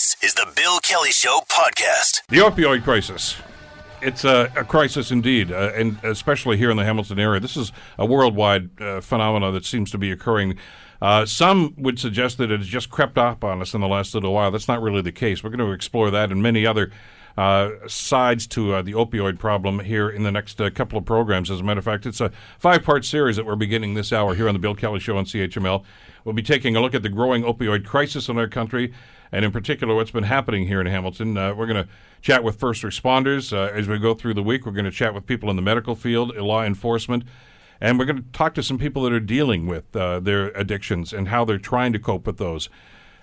This is the Bill Kelly Show podcast. The opioid crisis. It's a, a crisis indeed, uh, and especially here in the Hamilton area. This is a worldwide uh, phenomenon that seems to be occurring. Uh, some would suggest that it has just crept up on us in the last little while. That's not really the case. We're going to explore that and many other uh, sides to uh, the opioid problem here in the next uh, couple of programs. As a matter of fact, it's a five part series that we're beginning this hour here on the Bill Kelly Show on CHML. We'll be taking a look at the growing opioid crisis in our country, and in particular, what's been happening here in Hamilton. Uh, we're going to chat with first responders uh, as we go through the week. We're going to chat with people in the medical field, law enforcement. And we're going to talk to some people that are dealing with uh, their addictions and how they're trying to cope with those.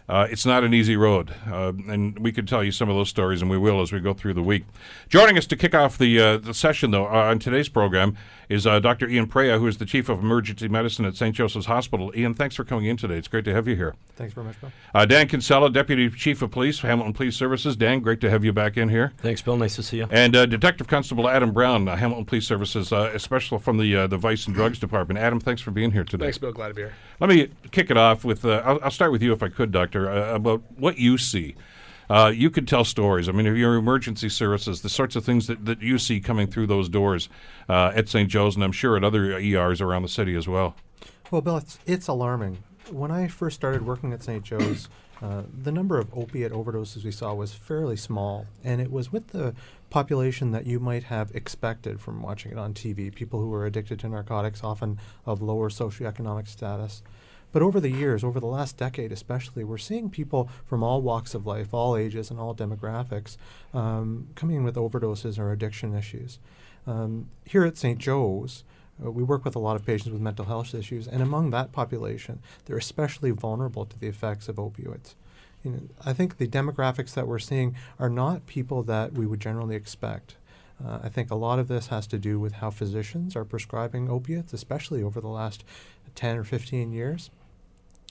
Uh, it's not an easy road, uh, and we could tell you some of those stories, and we will as we go through the week. Joining us to kick off the uh, the session, though, on today's program is uh, Dr. Ian Pereira, who is the chief of emergency medicine at St. Joseph's Hospital. Ian, thanks for coming in today. It's great to have you here. Thanks very much, Bill. Uh, Dan Kinsella, deputy chief of police, Hamilton Police Services. Dan, great to have you back in here. Thanks, Bill. Nice to see you. And uh, Detective Constable Adam Brown, uh, Hamilton Police Services, uh, especially from the the Vice and Drugs Department. Adam, thanks for being here today. Thanks, Bill. Glad to be here. Let me kick it off with. I'll, I'll, start with you, if I could, Doctor, about what you see. Uh, you could tell stories. I mean, if your emergency services, the sorts of things that, that you see coming through those doors uh, at St. Joe's, and I'm sure at other ERs around the city as well. Well, Bill, it's, it's alarming. When I first started working at St. Joe's, uh, the number of opiate overdoses we saw was fairly small, and it was with the population that you might have expected from watching it on TV. People who were addicted to narcotics, often of lower socioeconomic status. But over the years, over the last decade especially, we're seeing people from all walks of life, all ages, and all demographics um, coming in with overdoses or addiction issues. Um, here at St. Joe's, uh, we work with a lot of patients with mental health issues, and among that population, they're especially vulnerable to the effects of opioids. You know, I think the demographics that we're seeing are not people that we would generally expect. Uh, I think a lot of this has to do with how physicians are prescribing opiates, especially over the last 10 or 15 years.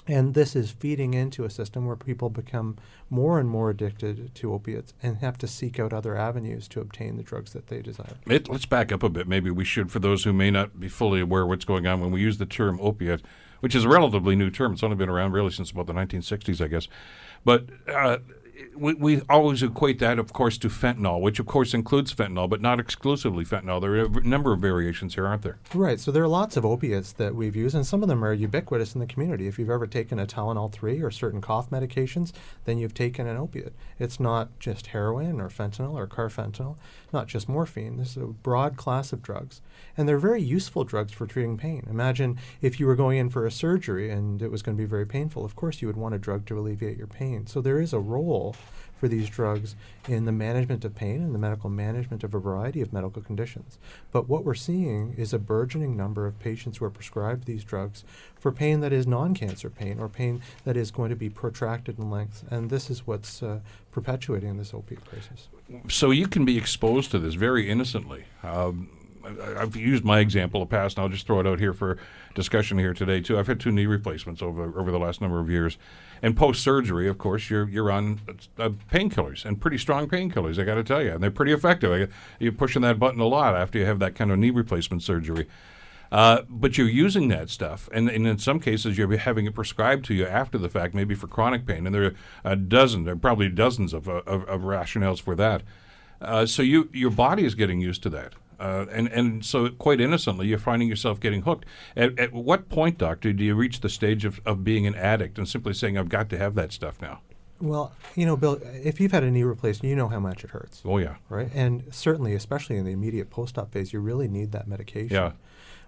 And this is feeding into a system where people become more and more addicted to opiates and have to seek out other avenues to obtain the drugs that they desire. It, let's back up a bit. Maybe we should, for those who may not be fully aware what's going on, when we use the term opiate, which is a relatively new term, it's only been around really since about the 1960s, I guess. But uh, we, we always equate that, of course, to fentanyl, which of course includes fentanyl, but not exclusively fentanyl. There are a number of variations here, aren't there? Right. So there are lots of opiates that we've used, and some of them are ubiquitous in the community. If you've ever taken a Tylenol 3 or certain cough medications, then you've taken an opiate. It's not just heroin or fentanyl or carfentanil, not just morphine. This is a broad class of drugs, and they're very useful drugs for treating pain. Imagine if you were going in for a surgery and it was going to be very painful. Of course, you would want a drug to alleviate your pain. So there is a role for these drugs in the management of pain and the medical management of a variety of medical conditions. But what we're seeing is a burgeoning number of patients who are prescribed these drugs for pain that is non cancer pain or pain that is going to be protracted in length. And this is what's uh, perpetuating this opiate crisis. So you can be exposed to this very innocently. Um, I've used my example the past, and I'll just throw it out here for discussion here today too. I've had two knee replacements over over the last number of years, and post surgery, of course, you're you're on uh, painkillers and pretty strong painkillers. I got to tell you, and they're pretty effective. You're pushing that button a lot after you have that kind of knee replacement surgery. Uh, but you're using that stuff, and, and, in some cases, you're having it prescribed to you after the fact, maybe for chronic pain. And there are a dozen, there are probably dozens of, of, of rationales for that. Uh, so you, your body is getting used to that. Uh, and and so quite innocently, you're finding yourself getting hooked. At, at what point, doctor, do you reach the stage of, of being an addict and simply saying, "I've got to have that stuff now"? Well, you know, Bill, if you've had a knee replacement, you know how much it hurts. Oh yeah, right. And certainly, especially in the immediate post-op phase, you really need that medication. Yeah.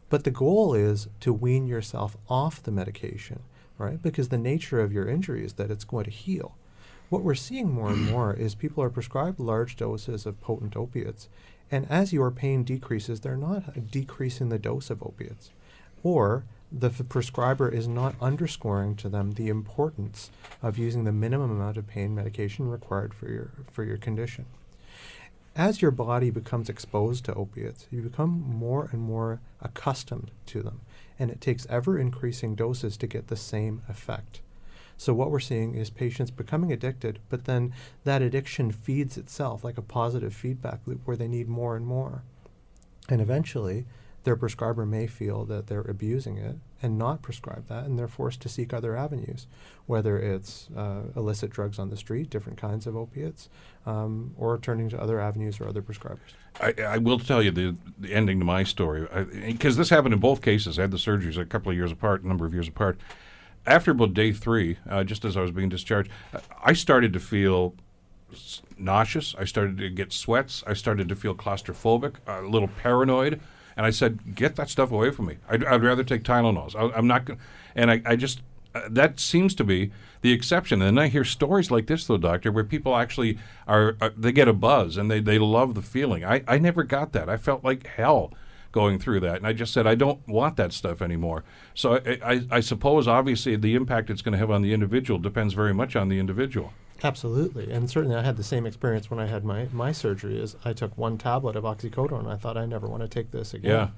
But the goal is to wean yourself off the medication, right? Because the nature of your injury is that it's going to heal. What we're seeing more and more is people are prescribed large doses of potent opiates, and as your pain decreases, they're not decreasing the dose of opiates. Or the f- prescriber is not underscoring to them the importance of using the minimum amount of pain medication required for your, for your condition. As your body becomes exposed to opiates, you become more and more accustomed to them, and it takes ever increasing doses to get the same effect. So what we're seeing is patients becoming addicted, but then that addiction feeds itself like a positive feedback loop where they need more and more. And eventually, their prescriber may feel that they're abusing it and not prescribe that, and they're forced to seek other avenues, whether it's uh, illicit drugs on the street, different kinds of opiates, um, or turning to other avenues or other prescribers. I, I will tell you the, the ending to my story because this happened in both cases. I had the surgeries a couple of years apart, a number of years apart. After about day three, uh, just as I was being discharged, I started to feel nauseous. I started to get sweats. I started to feel claustrophobic, a little paranoid. And I said, "Get that stuff away from me. I'd, I'd rather take Tylenols. I, I'm not going." And I, I just uh, that seems to be the exception. And I hear stories like this, though, doctor, where people actually are, uh, they get a buzz and they, they love the feeling. I, I never got that. I felt like hell going through that. And I just said, I don't want that stuff anymore. So I, I, I suppose, obviously, the impact it's going to have on the individual depends very much on the individual. Absolutely, and certainly I had the same experience when I had my, my surgery. Is I took one tablet of oxycodone, and I thought I never want to take this again. Yeah.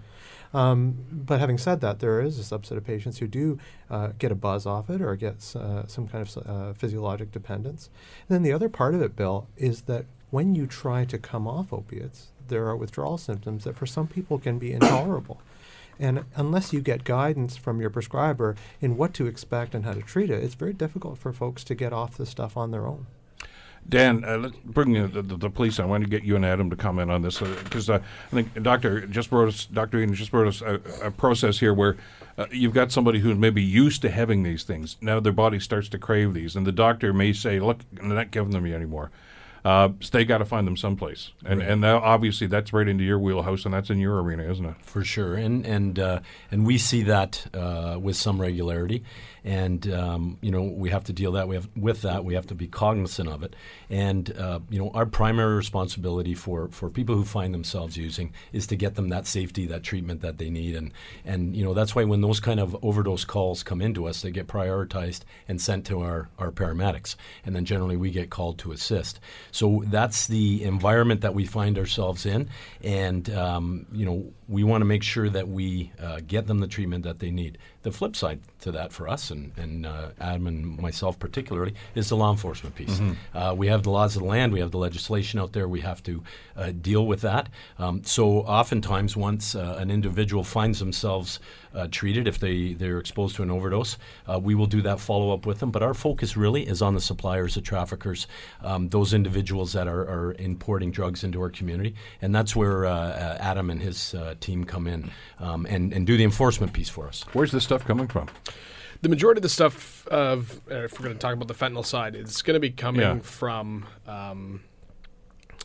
Um, but having said that, there is a subset of patients who do uh, get a buzz off it or get uh, some kind of uh, physiologic dependence. And then the other part of it, Bill, is that when you try to come off opiates, there are withdrawal symptoms that for some people can be intolerable. And unless you get guidance from your prescriber in what to expect and how to treat it, it's very difficult for folks to get off the stuff on their own. Dan, uh, let's bring the, the, the, police. I want to get you and Adam to comment on this because uh, uh, I think Doctor just brought us, Doctor Eden just brought us a, a process here where uh, you've got somebody who's maybe used to having these things. Now their body starts to crave these, and the doctor may say, "Look, I'm not giving them anymore." Uh, so they got to find them someplace, and right. and now obviously that's right into your wheelhouse, and that's in your arena, isn't it? For sure, and and uh, and we see that uh, with some regularity, and um, you know we have to deal that we have with that. We have to be cognizant of it, and uh, you know our primary responsibility for for people who find themselves using is to get them that safety, that treatment that they need, and and you know that's why when those kind of overdose calls come into us, they get prioritized and sent to our our paramedics, and then generally we get called to assist. So that's the environment that we find ourselves in, and um, you know we want to make sure that we uh, get them the treatment that they need. The flip side to that for us and, and uh, Adam and myself particularly is the law enforcement piece. Mm-hmm. Uh, we have the laws of the land, we have the legislation out there. We have to uh, deal with that. Um, so oftentimes, once uh, an individual finds themselves uh, treated, if they they're exposed to an overdose, we will do that follow up with them. But our focus really is on the suppliers, the traffickers, um, those individuals that are, are, importing drugs into our community, and that's where Adam and his team come in um, and, and do the enforcement piece for us. Where's this stuff coming from? The majority of the stuff of, uh, if we're going to talk about the fentanyl side, it's going to be coming yeah. from. Um,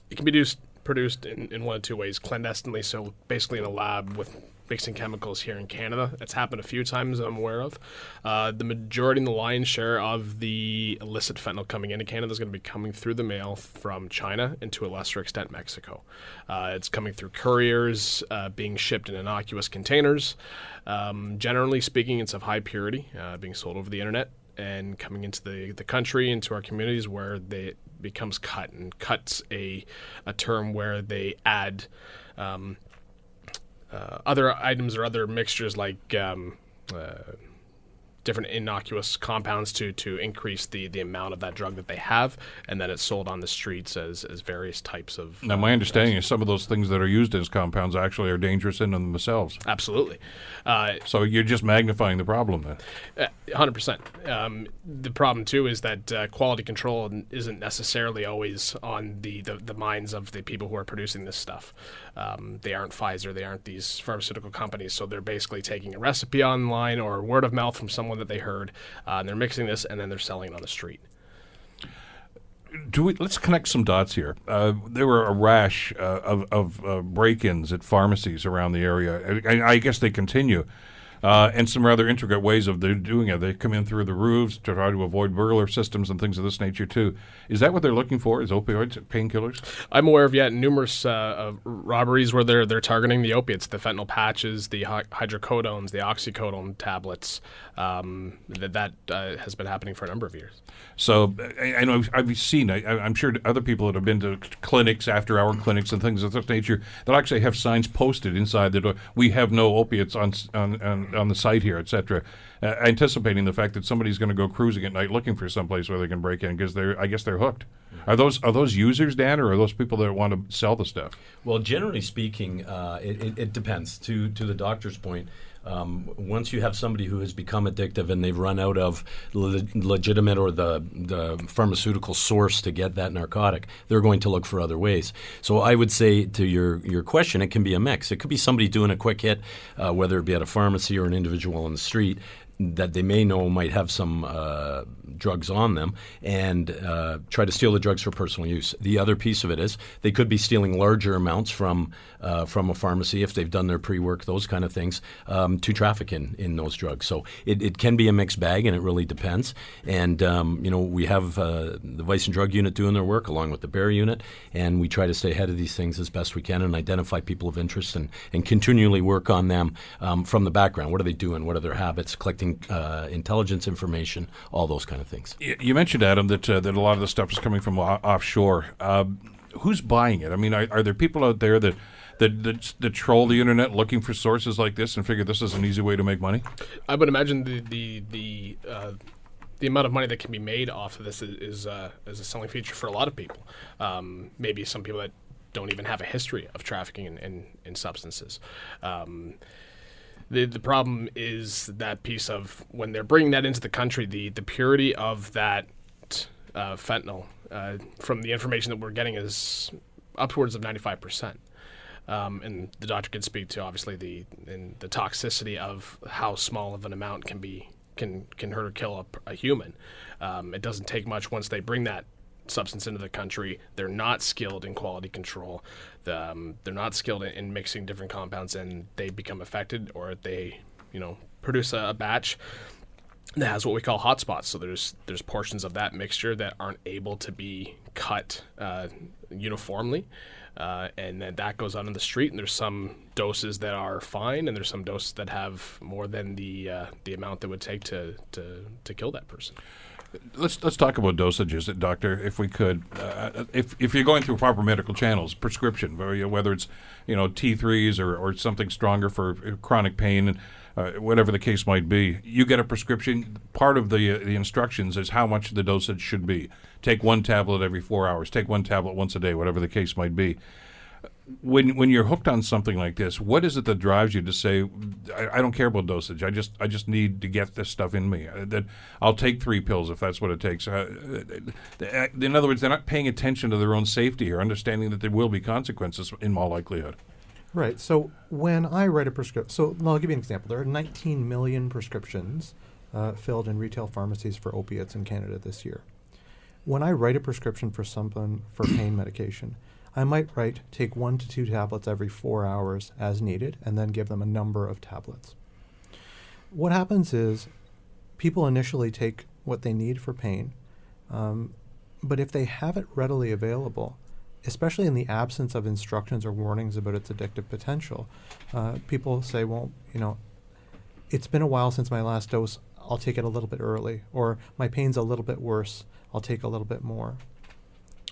it can be produced produced in, in one of two ways: clandestinely, so basically in a lab with mixing chemicals here in Canada. It's happened a few times I'm aware of. Uh, the majority and the lion's share of the illicit fentanyl coming into Canada is going to be coming through the mail from China and to a lesser extent Mexico. Uh, it's coming through couriers, uh, being shipped in innocuous containers. Um, generally speaking, it's of high purity, uh, being sold over the internet and coming into the, the country, into our communities where they becomes cut. And cut's a, a term where they add um, uh, other items or other mixtures like um, uh, different innocuous compounds to to increase the the amount of that drug that they have, and then it's sold on the streets as as various types of. Now, my uh, understanding is some of those things that are used as compounds actually are dangerous in themselves. Absolutely. Uh, so you're just magnifying the problem then. Uh, hundred percent. Um, the problem too is that uh, quality control isn't necessarily always on the, the, the minds of the people who are producing this stuff. Um, they aren't Pfizer. They aren't these pharmaceutical companies. So they're basically taking a recipe online or word of mouth from someone that they heard, uh, and they're mixing this and then they're selling it on the street. Do we, let's connect some dots here. Uh, there were a rash uh, of, of uh, break-ins at pharmacies around the area. I, I guess they continue uh, and some rather intricate ways of doing it. They come in through the roofs to try to avoid burglar systems and things of this nature too. Is that what they're looking for? Is opioids, painkillers? I'm aware of yet numerous uh, robberies where they're they're targeting the opiates, the fentanyl patches, the hydrocodones, the oxycodone tablets. Um, that that uh, has been happening for a number of years. So I, I know I've seen. I, am sure other people that have been to clinics, after hour clinics, and things of this nature, they'll actually have signs posted inside the door. We have no opiates on on, on, on the site here, etc. Uh, anticipating the fact that somebody's going to go cruising at night looking for someplace where they can break in because they're, I guess, they're hooked. Are those are those users, Dan, or are those people that want to sell the stuff? Well, generally speaking, uh, it, it, it depends. To to the doctor's point, um, once you have somebody who has become addictive and they've run out of le- legitimate or the, the pharmaceutical source to get that narcotic, they're going to look for other ways. So I would say to your, your question, it can be a mix. It could be somebody doing a quick hit, uh, whether it be at a pharmacy or an individual on the street, that they may know might have some uh, drugs on them and uh, try to steal the drugs for personal use. The other piece of it is they could be stealing larger amounts from uh, from a pharmacy if they've done their pre work, those kind of things, um, to traffic in, in those drugs. So it, it can be a mixed bag and it really depends. And, um, you know, we have uh, the Vice and Drug Unit doing their work along with the Bear Unit, and we try to stay ahead of these things as best we can and identify people of interest and, and continually work on them um, from the background. What are they doing? What are their habits? Collecting uh, intelligence information, all those kind of things. You mentioned, Adam, that, uh, that a lot of the stuff is coming from o- offshore. Um, who's buying it? I mean, are, are there people out there that that, that, that troll the internet looking for sources like this and figure this is an easy way to make money? I would imagine the the the uh, the amount of money that can be made off of this is is, uh, is a selling feature for a lot of people. Um, maybe some people that don't even have a history of trafficking in, in, in substances. Um, the the problem is that piece of when they're bringing that into the country, the the purity of that uh, fentanyl uh, from the information that we're getting is upwards of ninety five percent. Um, and the doctor can speak to obviously the the toxicity of how small of an amount can be can can hurt or kill a, a human. Um, it doesn't take much once they bring that substance into the country. They're not skilled in quality control. The, um, they're not skilled in, in, mixing different compounds, and they become affected, or they you know produce a, a batch that has what we call hotspots. So there's there's portions of that mixture that aren't able to be cut uh, uniformly. Uh, and then that goes out in the street. And there's some doses that are fine, and there's some doses that have more than the uh, the amount that would take to, to to kill that person. Let's let's talk about dosages, doctor, if we could. Uh, if if you're going through proper medical channels, prescription, whether it's you know T3s or, or something stronger for chronic pain, uh, whatever the case might be, you get a prescription. Part of the uh, the instructions is how much the dosage should be. Take one tablet every four hours. Take one tablet once a day, whatever the case might be when when you're hooked on something like this, what is it that drives you to say, I, I, don't care about dosage. I just I just need to get this stuff in me. Uh, that I'll take three pills if that's what it takes. Uh, uh, in other words, they're not paying attention to their own safety or understanding that there will be consequences in all likelihood. Right. So when I write a prescription, so I'll give you an example. There are 19 million prescriptions uh, filled in retail pharmacies for opiates in Canada this year. When I write a prescription for someone for pain medication I might write take one to two tablets every four hours as needed and then give them a number of tablets. What happens is people initially take what they need for pain, um, but if they have it readily available, especially in the absence of instructions or warnings about its addictive potential, uh, people say, well, you know, it's been a while since my last dose. I'll take it a little bit early, or my pain's a little bit worse. I'll take a little bit more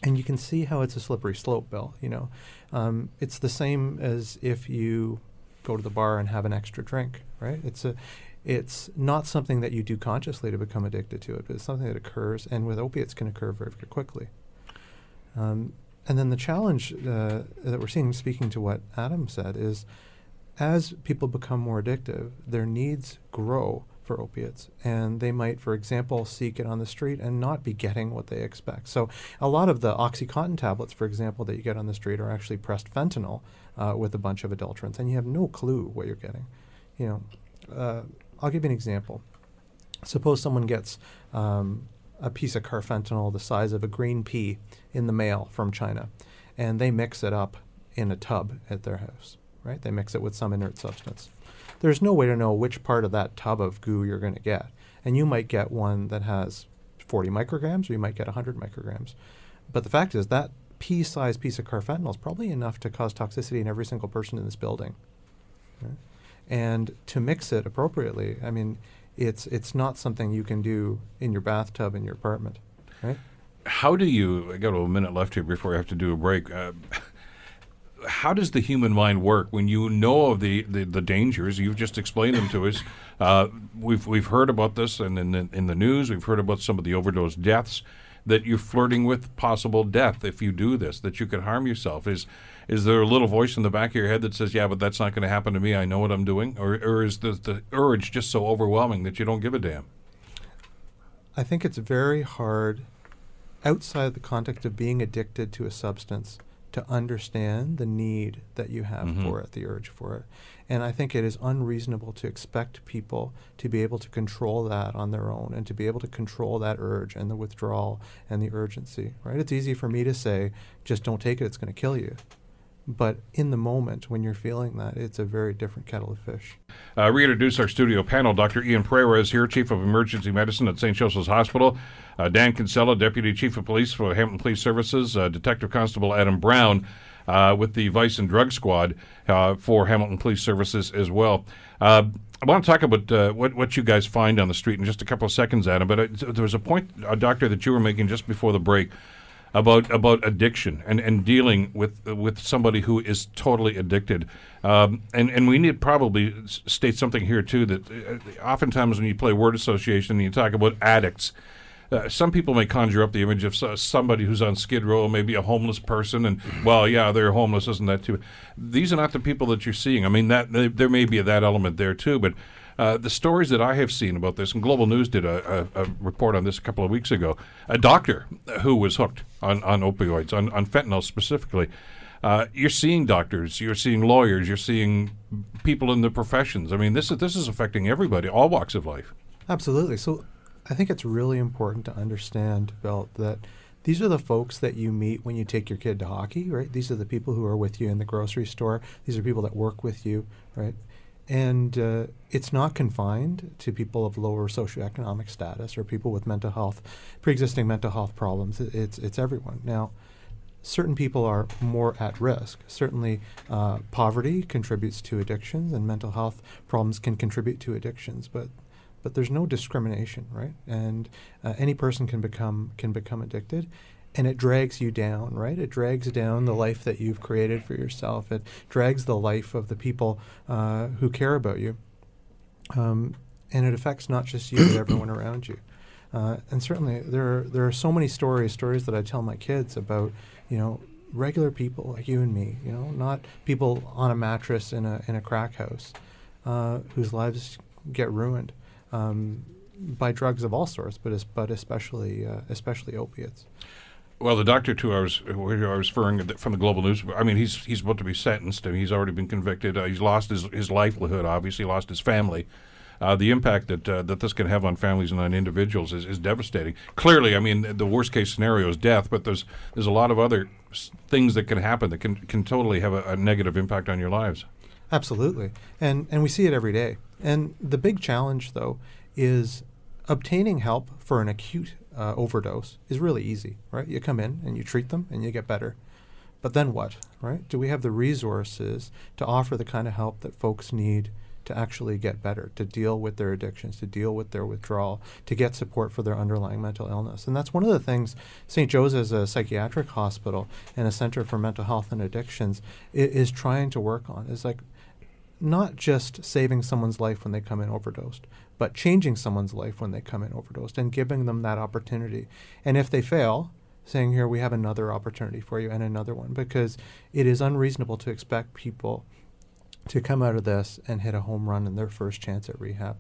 and you can see how it's a slippery slope, Bill. You know, um, it's the same as if you go to the bar and have an extra drink, right? It's a, it's not something that you do consciously to become addicted to it, but it's something that occurs, and with opiates can occur very, very quickly. Um, and then the challenge uh, that we're seeing, speaking to what Adam said, is as people become more addictive, their needs grow for opiates. And they might, for example, seek it on the street and not be getting what they expect. So, a lot of the Oxycontin tablets, for example, that you get on the street are actually pressed fentanyl uh, with a bunch of adulterants, and you have no clue what you're getting. You know, uh, I'll give you an example. Suppose someone gets um, a piece of carfentanil the size of a green pea in the mail from China, and they mix it up in a tub at their house, right? They mix it with some inert substance there's no way to know which part of that tub of goo you're going to get. And you might get one that has 40 micrograms or you might get 100 micrograms. But the fact is that pea-sized piece of carfentanil is probably enough to cause toxicity in every single person in this building. Right? And to mix it appropriately, I mean, it's it's not something you can do in your bathtub in your apartment, right? How do you? I got a minute left here before I have to do a break. Uh, how does the human mind work when you know of the, the, the dangers? You've just explained them to us. Uh, we've we've heard about this and in, in, in the news. We've heard about some of the overdose deaths. that you're flirting with possible death if you do this, that you could harm yourself? Is is there a little voice in the back of your head that says, "Yeah, but that's not going to happen to me. I know what I'm doing," or or is the the urge just so overwhelming that you don't give a damn? I think it's very hard outside the context of being addicted to a substance to understand the need that you have Mhm. for it, the urge for it. And I think it is unreasonable to expect people to be able to control that on their own and to be able to control that urge and the withdrawal and the urgency, right? It's easy for me to say, just don't take it, it's going to kill you. But in the moment when you're feeling that, it's a very different kettle of fish. Uh, reintroduce our studio panel. Dr. Ian Pereira is here, Chief of Emergency Medicine at St. Joseph's Hospital. Uh, Dan Kinsella, Deputy Chief of Police for Hamilton Police Services. Uh, Detective Constable Adam Brown uh, with the Vice and Drug Squad uh, for Hamilton Police Services as well. Uh, I want to talk about uh, what, what you guys find on the street in just a couple of seconds, Adam. But uh, there was a point, uh, Doctor, that you were making just before the break about about addiction and, and dealing with with somebody who is totally addicted. Um, and and we need probably state something here too that uh, oftentimes when you play word association and you talk about addicts. Uh, some people may conjure up the image of somebody who's on Skid Row, maybe a homeless person, and well, yeah, they're homeless, isn't that too? These are not the people that you're seeing. I mean, that there may be that element there too, but uh, the stories that I have seen about this, and Global News did a, a, a report on this a couple of weeks ago. A doctor who was hooked on, on opioids, on, on fentanyl specifically. Uh, you're seeing doctors, you're seeing lawyers, you're seeing people in the professions. I mean, this is this is affecting everybody, all walks of life. Absolutely. So I think it's really important to understand, Bill, that these are the folks that you meet when you take your kid to hockey, right? These are the people who are with you in the grocery store. These are people that work with you, right? And uh, it's not confined to people of lower socioeconomic status or people with mental health, pre-existing mental health problems. It's it's everyone. Now, certain people are more at risk. Certainly, uh, poverty contributes to addictions, and mental health problems can contribute to addictions. But but there's no discrimination, right? And uh, any person can become can become addicted, and it drags you down, right? It drags down the life that you've created for yourself. It drags the life of the people uh, who care about you, um, and it affects not just you but everyone around you. Uh, and certainly, there are, there are so many stories, stories that I tell my kids about, you know, regular people like you and me, you know, not people on a mattress in a in a crack house, uh, whose lives get ruined um, by drugs of all sorts, but but especially uh, especially opiates. Well, the doctor too, I was I was referring from the Global News. I mean, he's he's about to be sentenced. Mean, he's already been convicted. Uh, he's lost his his livelihood. Obviously, lost his family. Uh, the impact that uh, that this can have on families and on individuals is, is devastating. Clearly, I mean, the worst case scenario is death, but there's there's a lot of other things that can happen that can can totally have a, a negative impact on your lives. Absolutely, and and we see it every day. And the big challenge, though, is obtaining help for an acute uh, overdose is really easy, right? You come in and you treat them and you get better. But then what, right? Do we have the resources to offer the kind of help that folks need to actually get better, to deal with their addictions, to deal with their withdrawal, to get support for their underlying mental illness? And that's one of the things St. Joe's as a psychiatric hospital and a center for mental health and addictions is trying to work on. Is like not just saving someone's life when they come in overdosed, but changing someone's life when they come in overdosed and giving them that opportunity. And if they fail, saying, Here, we have another opportunity for you and another one, because it is unreasonable to expect people to come out of this and hit a home run in their first chance at rehab.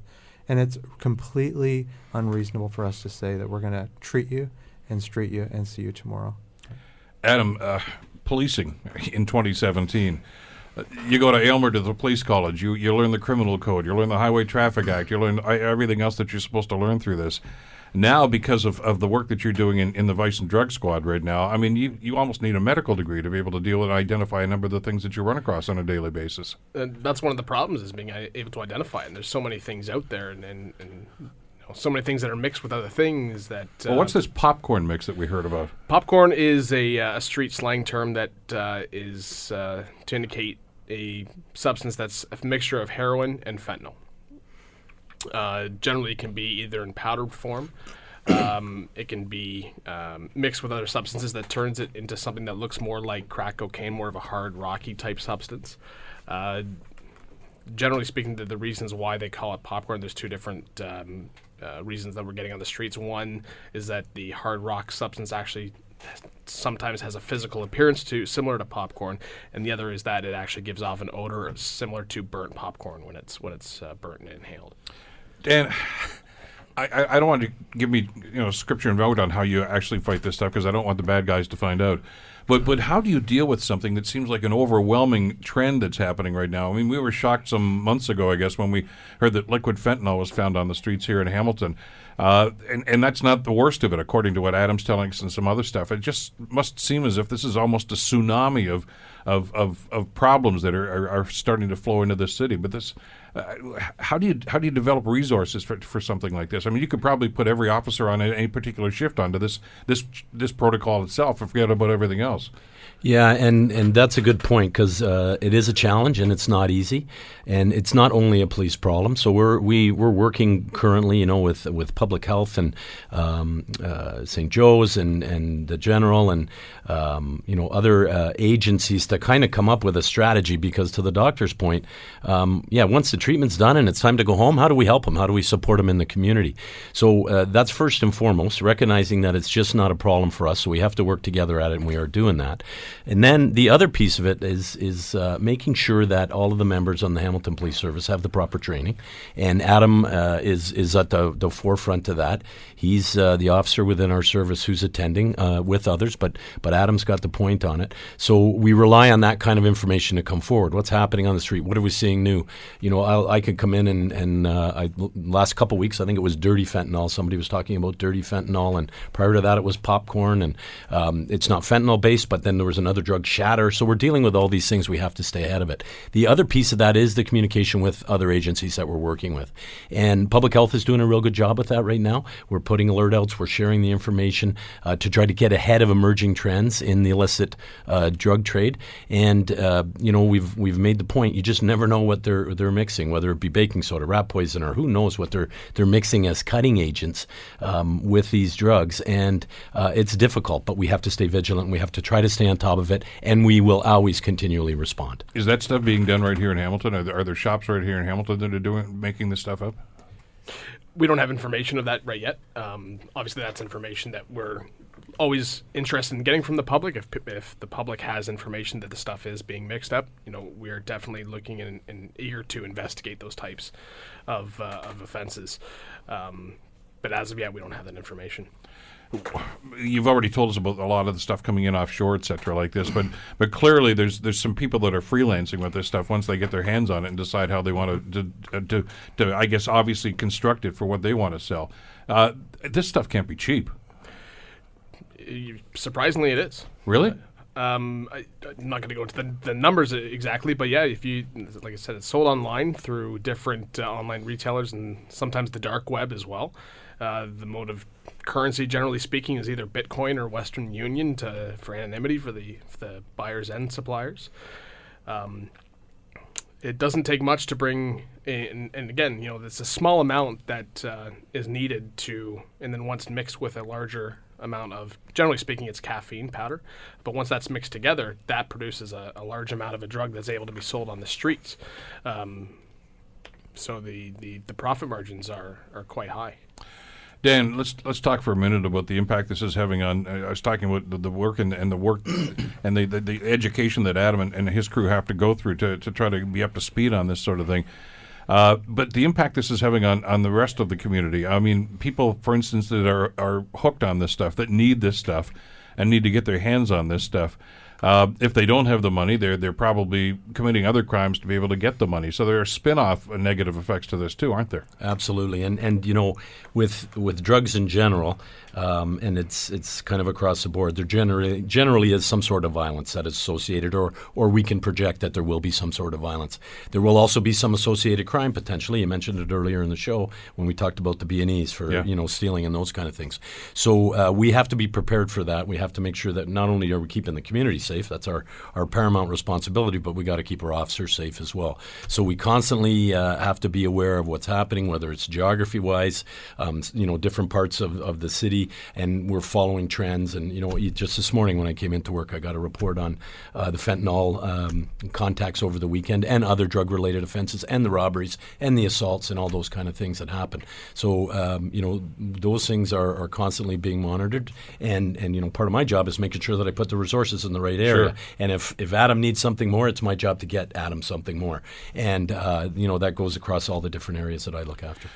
And it's completely unreasonable for us to say that we're going to treat you and street you and see you tomorrow. Adam, uh, policing in 2017. Uh, You go to Aylmer to the police college. You you learn the criminal code. You learn the Highway Traffic Act. You learn uh, everything else that you're supposed to learn through this. Now, because of, of the work that you're doing in, in the Vice and Drug Squad right now, I mean, you, you almost need a medical degree to be able to deal with and identify a number of the things that you run across on a daily basis. And that's one of the problems is being able to identify. And there's so many things out there, and, and, and so many things that are mixed with other things that. Uh, Well, what's this popcorn mix that we heard about? Popcorn is a, uh, a street slang term that uh, is uh, to indicate a substance that's a mixture of heroin and fentanyl. Uh, generally, it can be either in powdered form. Um, it can be um, mixed with other substances that turns it into something that looks more like crack cocaine, more of a hard, rocky type substance. Uh, generally speaking, the, the reasons why they call it popcorn, there's two different um, uh, reasons that we're getting on the streets. One is that the hard rock substance actually sometimes has a physical appearance to similar to popcorn, and the other is that it actually gives off an odor similar to burnt popcorn when it's when it's uh, burnt and inhaled. Dan, I, I don't want to give me you know scripture and vote on how you actually fight this stuff because I don't want the bad guys to find out. But but how do you deal with something that seems like an overwhelming trend that's happening right now? I mean, we were shocked some months ago, I guess, when we heard that liquid fentanyl was found on the streets here in Hamilton. Uh, and, and that's not the worst of it, according to what Adam's telling us and some other stuff. It just must seem as if this is almost a tsunami of of, of, of problems that are, are, are starting to flow into this city. But this, uh, how do you how do you develop resources for, for something like this? I mean, you could probably put every officer on any particular shift onto this this this protocol itself and forget about everything else. Yeah, and, and that's a good point because uh, it is a challenge and it's not easy, and it's not only a police problem. So we're we we're working currently, you know, with with public health and um, uh, St. Joe's and and the general and um, you know other uh, agencies to kind of come up with a strategy. Because to the doctor's point, um, yeah, once the treatment's done and it's time to go home, how do we help them? How do we support them in the community? So uh, that's first and foremost, recognizing that it's just not a problem for us. So we have to work together at it, and we are doing that. And then the other piece of it is is uh, making sure that all of the members on the Hamilton Police Service have the proper training. And Adam uh, is is at the, the forefront of that. He's uh, the officer within our service who's attending uh, with others, but but Adam's got the point on it. So we rely on that kind of information to come forward. What's happening on the street? What are we seeing new? You know, I'll, i could come in and and uh, I, last couple weeks I think it was dirty fentanyl. Somebody was talking about dirty fentanyl, and prior to that it was popcorn, and um, it's not fentanyl based, but then there was another drug shatter. So we're dealing with all these things. We have to stay ahead of it. The other piece of that is the communication with other agencies that we're working with. And public health is doing a real good job with that right now. We're putting alert outs, we're sharing the information uh, to try to get ahead of emerging trends in the illicit uh, drug trade. And, uh, you know, we've, we've made the point you just never know what they're, they're mixing, whether it be baking soda, rat poison, or who knows what they're, they're mixing as cutting agents um, with these drugs. And uh, it's difficult, but we have to stay vigilant. We have to try to stay on top of it and we will always continually respond. Is that stuff being done right here in Hamilton? Are there, are there shops right here in Hamilton that are doing making this stuff up? We don't have information of that right yet. Um, obviously, that's information that we're always interested in getting from the public. If, if the public has information that the stuff is being mixed up, you know, we're definitely looking and, and eager to investigate those types of, uh, of offenses. Um, but as of yet, we don't have that information you've already told us about a lot of the stuff coming in offshore, et cetera, like this. But but clearly, there's there's some people that are freelancing with this stuff once they get their hands on it and decide how they want to to, to, to I guess obviously construct it for what they want to sell. Uh, this stuff can't be cheap. Surprisingly, it is. Really? Um, I, am not going to go into the, the numbers exactly, but yeah, if you, like I said, it's sold online through different uh, online retailers and sometimes the dark web as well. Uh, the mode of currency, generally speaking, is either Bitcoin or Western Union to, for anonymity for the, for the buyers and suppliers. Um, it doesn't take much to bring in, and again, you know, it's a small amount that uh, is needed to, and then once mixed with a larger amount of, generally speaking, it's caffeine powder. But once that's mixed together, that produces a, a large amount of a drug that's able to be sold on the streets. Um, so the, the, the profit margins are, are quite high. Dan, let's let's talk for a minute about the impact this is having on. I was talking about the, the work and, and, the work and the, the, the, education that Adam and, and, his crew have to go through to, to try to be up to speed on this sort of thing. Uh, but the impact this is having on, on the rest of the community. I mean, people, for instance, that are, are hooked on this stuff, that need this stuff, and need to get their hands on this stuff. Uh, if they don't have the money, they're they're probably committing other crimes to be able to get the money. So there are spin-off negative effects to this too, aren't there? Absolutely, and and you know, with with drugs in general, um, and it's it's kind of across the board. There generally generally is some sort of violence that is associated, or or we can project that there will be some sort of violence. There will also be some associated crime potentially. You mentioned it earlier in the show when we talked about the B and E's for yeah. you know stealing and those kind of things. So uh, we have to be prepared for that. We have to make sure that not only are we keeping the community safe, that's our, our paramount responsibility, but we got to keep our officers safe as well. So we constantly uh, have to be aware of what's happening, whether it's geography wise, um, you know, different parts of, of the city, and we're following trends. And, you know, just this morning when I came into work, I got a report on uh, the fentanyl um, contacts over the weekend and other drug related offenses and the robberies and the assaults and all those kind of things that happen. So, um, you know, those things are, are constantly being monitored. And, and, you know, part of my job is making sure that I put the resources in the right area. Sure. And if, if Adam needs something more, it's my job to get Adam something more. And, uh, you know, that goes across all the different areas that I look after.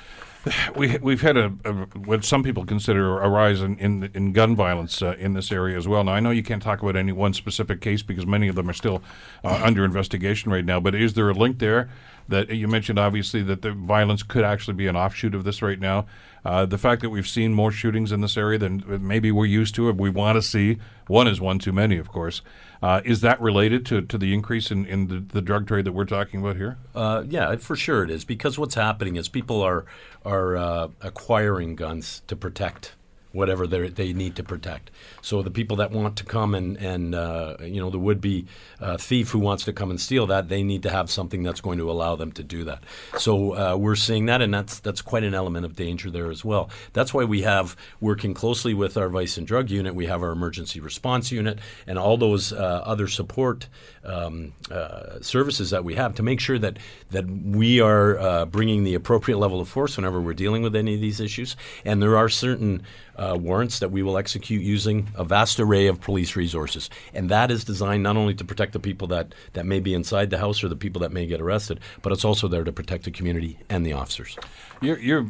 We, we've had a, a what some people consider a rise in, in, in gun violence uh, in this area as well. Now, I know you can't talk about any one specific case because many of them are still uh, under investigation right now, but is there a link there that you mentioned, obviously, that the violence could actually be an offshoot of this right now? Uh, the fact that we've seen more shootings in this area than maybe we're used to, or we want to see, one is one too many, of course. Uh, is that related to, to the increase in, in the, the drug trade that we're talking about here? Uh, yeah, for sure it is. Because what's happening is people are are uh, acquiring guns to protect whatever they need to protect. So the people that want to come and, and uh, you know, the would-be uh, thief who wants to come and steal that, they need to have something that's going to allow them to do that. So uh, we're seeing that, and that's that's quite an element of danger there as well. That's why we have working closely with our vice and drug unit. We have our emergency response unit and all those uh, other support um, uh, services that we have to make sure that that we are uh, bringing the appropriate level of force whenever we're dealing with any of these issues. And there are certain uh, warrants that we will execute using a vast array of police resources. And that is designed not only to protect the people that, that may be inside the house or the people that may get arrested, but it's also there to protect the community and the officers. You're, you're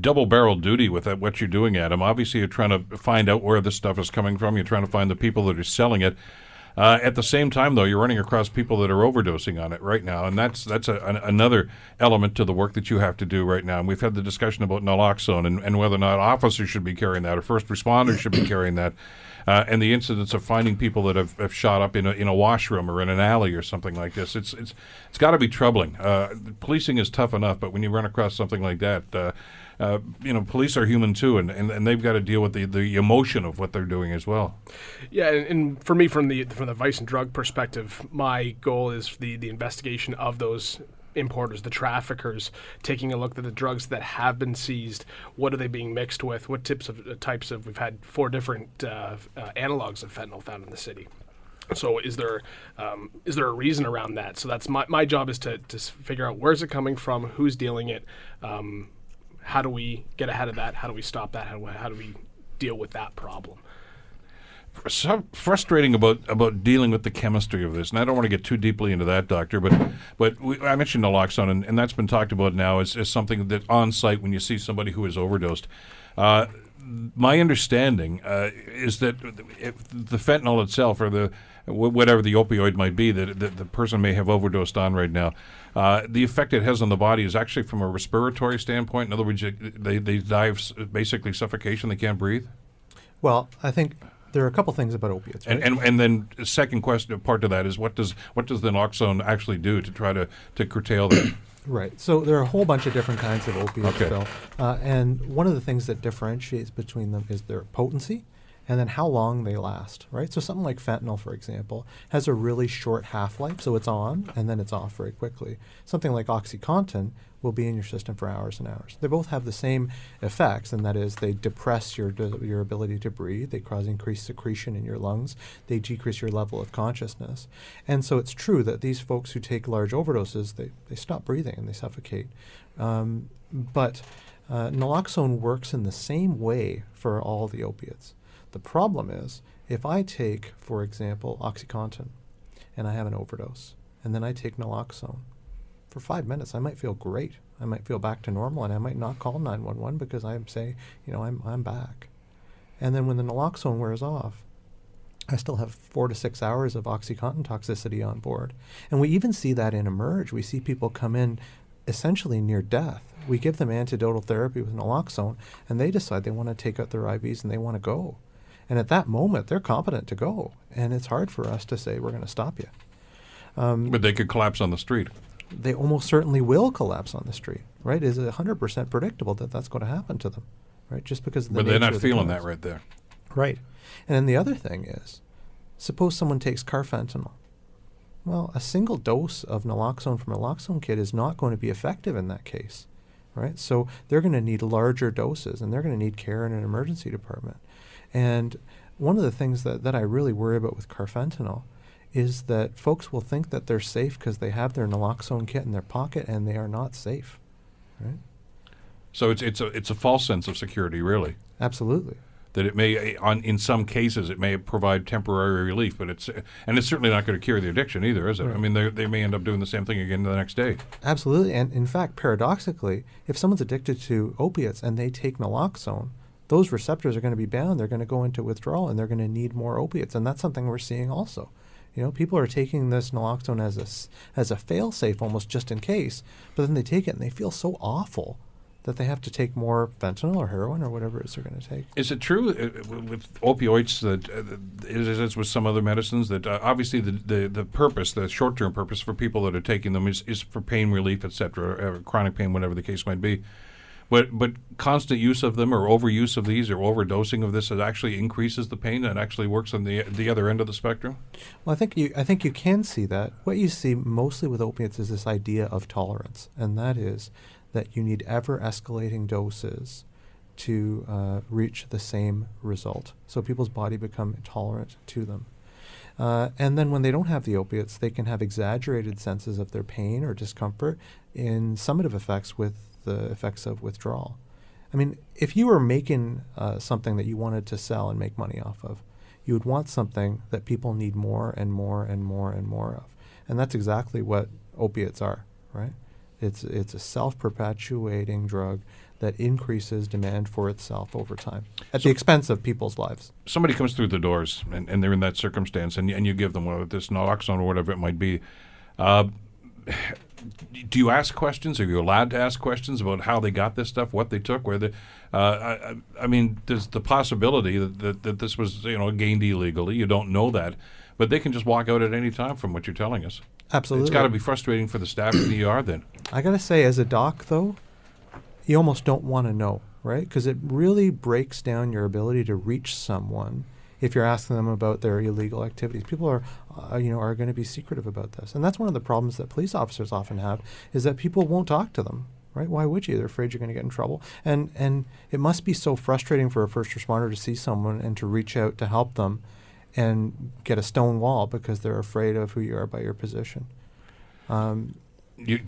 double barrel duty with what you're doing, Adam. Obviously, you're trying to find out where this stuff is coming from, you're trying to find the people that are selling it. Uh, at the same time, though, you're running across people that are overdosing on it right now, and that's that's a, an, another element to the work that you have to do right now. And we've had the discussion about naloxone and, and whether or not officers should be carrying that or first responders should be carrying that. Uh, and the incidents of finding people that have, have shot up in a, in a washroom or in an alley or something like this. It's it's it's got to be troubling. Uh, policing is tough enough, but when you run across something like that, uh, uh, you know, police are human too, and, and, and they've got to deal with the, the emotion of what they're doing as well. Yeah, and, and for me, from the from the vice and drug perspective, my goal is the the investigation of those importers, the traffickers, taking a look at the drugs that have been seized. What are they being mixed with? What types of uh, types of? We've had four different uh, uh, analogs of fentanyl found in the city. So is there um, is there a reason around that? So that's my, my job is to, to figure out where's it coming from, who's dealing it, um, how do we get ahead of that? How do we stop that? How do we, how do we deal with that problem? so frustrating about about dealing with the chemistry of this, and I don't want to get too deeply into that, doctor. But but we, I mentioned naloxone, and, and that's been talked about now as, as something that on site when you see somebody who is overdosed. Uh, my understanding uh, is that the fentanyl itself, or the whatever the opioid might be that, that the person may have overdosed on right now, uh, the effect it has on the body is actually from a respiratory standpoint. In other words, they, they die of basically suffocation; they can't breathe. Well, I think there are a couple things about opiates. Right? And, and and then the second question part to that is what does what does the naloxone actually do to try to to curtail that? Right. So there are a whole bunch of different kinds of opiates, okay. Bill. Uh, and one of the things that differentiates between them is their potency and then how long they last, right? So something like fentanyl, for example, has a really short half-life, so it's on and then it's off very quickly. Something like OxyContin will be in your system for hours and hours. They both have the same effects, and that is they depress your your ability to breathe, they cause increased secretion in your lungs, they decrease your level of consciousness. And so it's true that these folks who take large overdoses, they, they stop breathing and they suffocate. Um, but uh, naloxone works in the same way for all the opiates. The problem is, if I take, for example, OxyContin, and I have an overdose, and then I take naloxone, for five minutes I might feel great. I might feel back to normal, and I might not call 911 because I'm say, you know, I'm I'm back. And then when the naloxone wears off, I still have four to six hours of OxyContin toxicity on board. And we even see that in Emerge. We see people come in essentially near death. We give them antidotal therapy with naloxone, and they decide they want to take out their IVs and they want to go. And at that moment, they're competent to go. And it's hard for us to say, we're going to stop you. Um, but they could collapse on the street. They almost certainly will collapse on the street, right? Is it 100% predictable that that's going to happen to them, right? Just because But the they're not the feeling that right there. Right. And then the other thing is, suppose someone takes carfentanil. Well, a single dose of naloxone from a naloxone kit is not going to be effective in that case, right? So they're going to need larger doses, and they're going to need care in an emergency department. And one of the things that, that I really worry about with carfentanil is that folks will think that they're safe because they have their naloxone kit in their pocket, and they are not safe, right? So it's it's a it's a false sense of security, really. Absolutely. That it may, on in some cases, it may provide temporary relief, but it's and it's certainly not going to cure the addiction either, is it? I mean, they they may end up doing the same thing again the next day. Absolutely, and in fact, paradoxically, if someone's addicted to opiates and they take naloxone, those receptors are going to be bound. They're going to go into withdrawal, and they're going to need more opiates, and that's something we're seeing also. You know, people are taking this naloxone as a as a fail-safe, almost just in case, but then they take it and they feel so awful that they have to take more fentanyl or heroin or whatever it is they're going to take. Is it true uh, with opioids that uh, is as with some other medicines that uh, obviously the, the, the purpose, the short term purpose for people that are taking them is, is for pain relief, etc., uh, chronic pain, whatever the case might be. But but constant use of them or overuse of these or overdosing of this it actually increases the pain and actually works on the the other end of the spectrum. Well, I think you I think you can see that. What you see mostly with opiates is this idea of tolerance, and that is that you need ever escalating doses to uh, reach the same result. So people's body become tolerant to them. Uh, and then when they don't have the opiates, they can have exaggerated senses of their pain or discomfort in summative effects with the effects of withdrawal. I mean, if you were making uh, something that you wanted to sell and make money off of, you would want something that people need more and more and more and more of. And that's exactly what opiates are, right? It's it's a self-perpetuating drug that increases demand for itself over time at so the expense of people's lives. Somebody comes through the doors and, and they're in that circumstance, and, and you give them whether this naloxone or whatever it might be. Uh, do you ask questions? Are you allowed to ask questions about how they got this stuff, what they took, where they? Uh, I, I, mean, there's the possibility that, that, that this was you know gained illegally. You don't know that, but they can just walk out at any time from what you're telling us. Absolutely. It's got to be frustrating for the staff in the ER then. I got to say, as a doc, though, you almost don't want to know, right? Because it really breaks down your ability to reach someone if you're asking them about their illegal activities. People are, uh, you know, are going to be secretive about this, and that's one of the problems that police officers often have is that people won't talk to them. Right? Why would you? They're afraid you're going to get in trouble, and and it must be so frustrating for a first responder to see someone and to reach out to help them, and get a stone wall because they're afraid of who you are by your position. Um, you,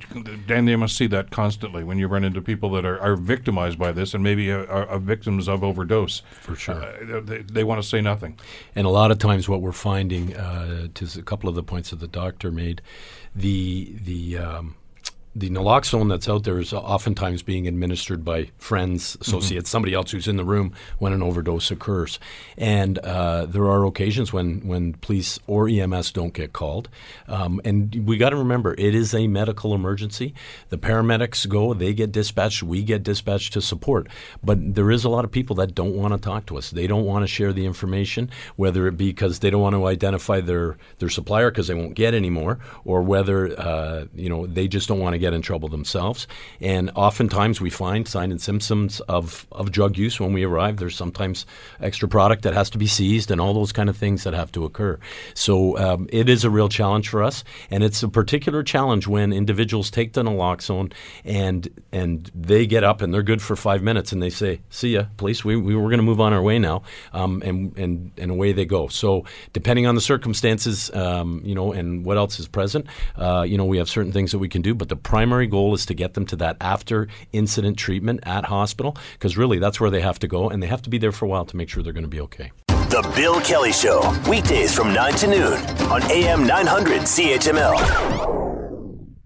Dan, they must see that constantly when you run into people that are, are victimized by this and maybe are, are victims of overdose. For sure. Uh, they, they want to say nothing. And a lot of times, what we're finding, uh, to a couple of the points that the doctor made, the, the, um, the naloxone that's out there is oftentimes being administered by friends, associates, mm-hmm. somebody else who's in the room when an overdose occurs. And uh, there are occasions when, when police or EMS don't get called. Um, and we got to remember, it is a medical emergency. The paramedics go, they get dispatched, we get dispatched to support. But there is a lot of people that don't want to talk to us. They don't want to share the information, whether it be because they don't want to identify their, their supplier because they won't get anymore, or whether uh, you know they just don't want to get get in trouble themselves. And oftentimes we find signs and symptoms of, of drug use when we arrive. There's sometimes extra product that has to be seized and all those kind of things that have to occur. So um, it is a real challenge for us. And it's a particular challenge when individuals take the naloxone and, and they get up and they're good for five minutes and they say, see ya, police, we, we we're going to move on our way now. Um, and, and, and away they go. So depending on the circumstances, um, you know, and what else is present, uh, you know, we have certain things that we can do, but the primary goal is to get them to that after incident treatment at hospital because really that's where they have to go and they have to be there for a while to make sure they're going to be okay. The Bill Kelly Show, weekdays from 9 to noon on AM 900 CHML.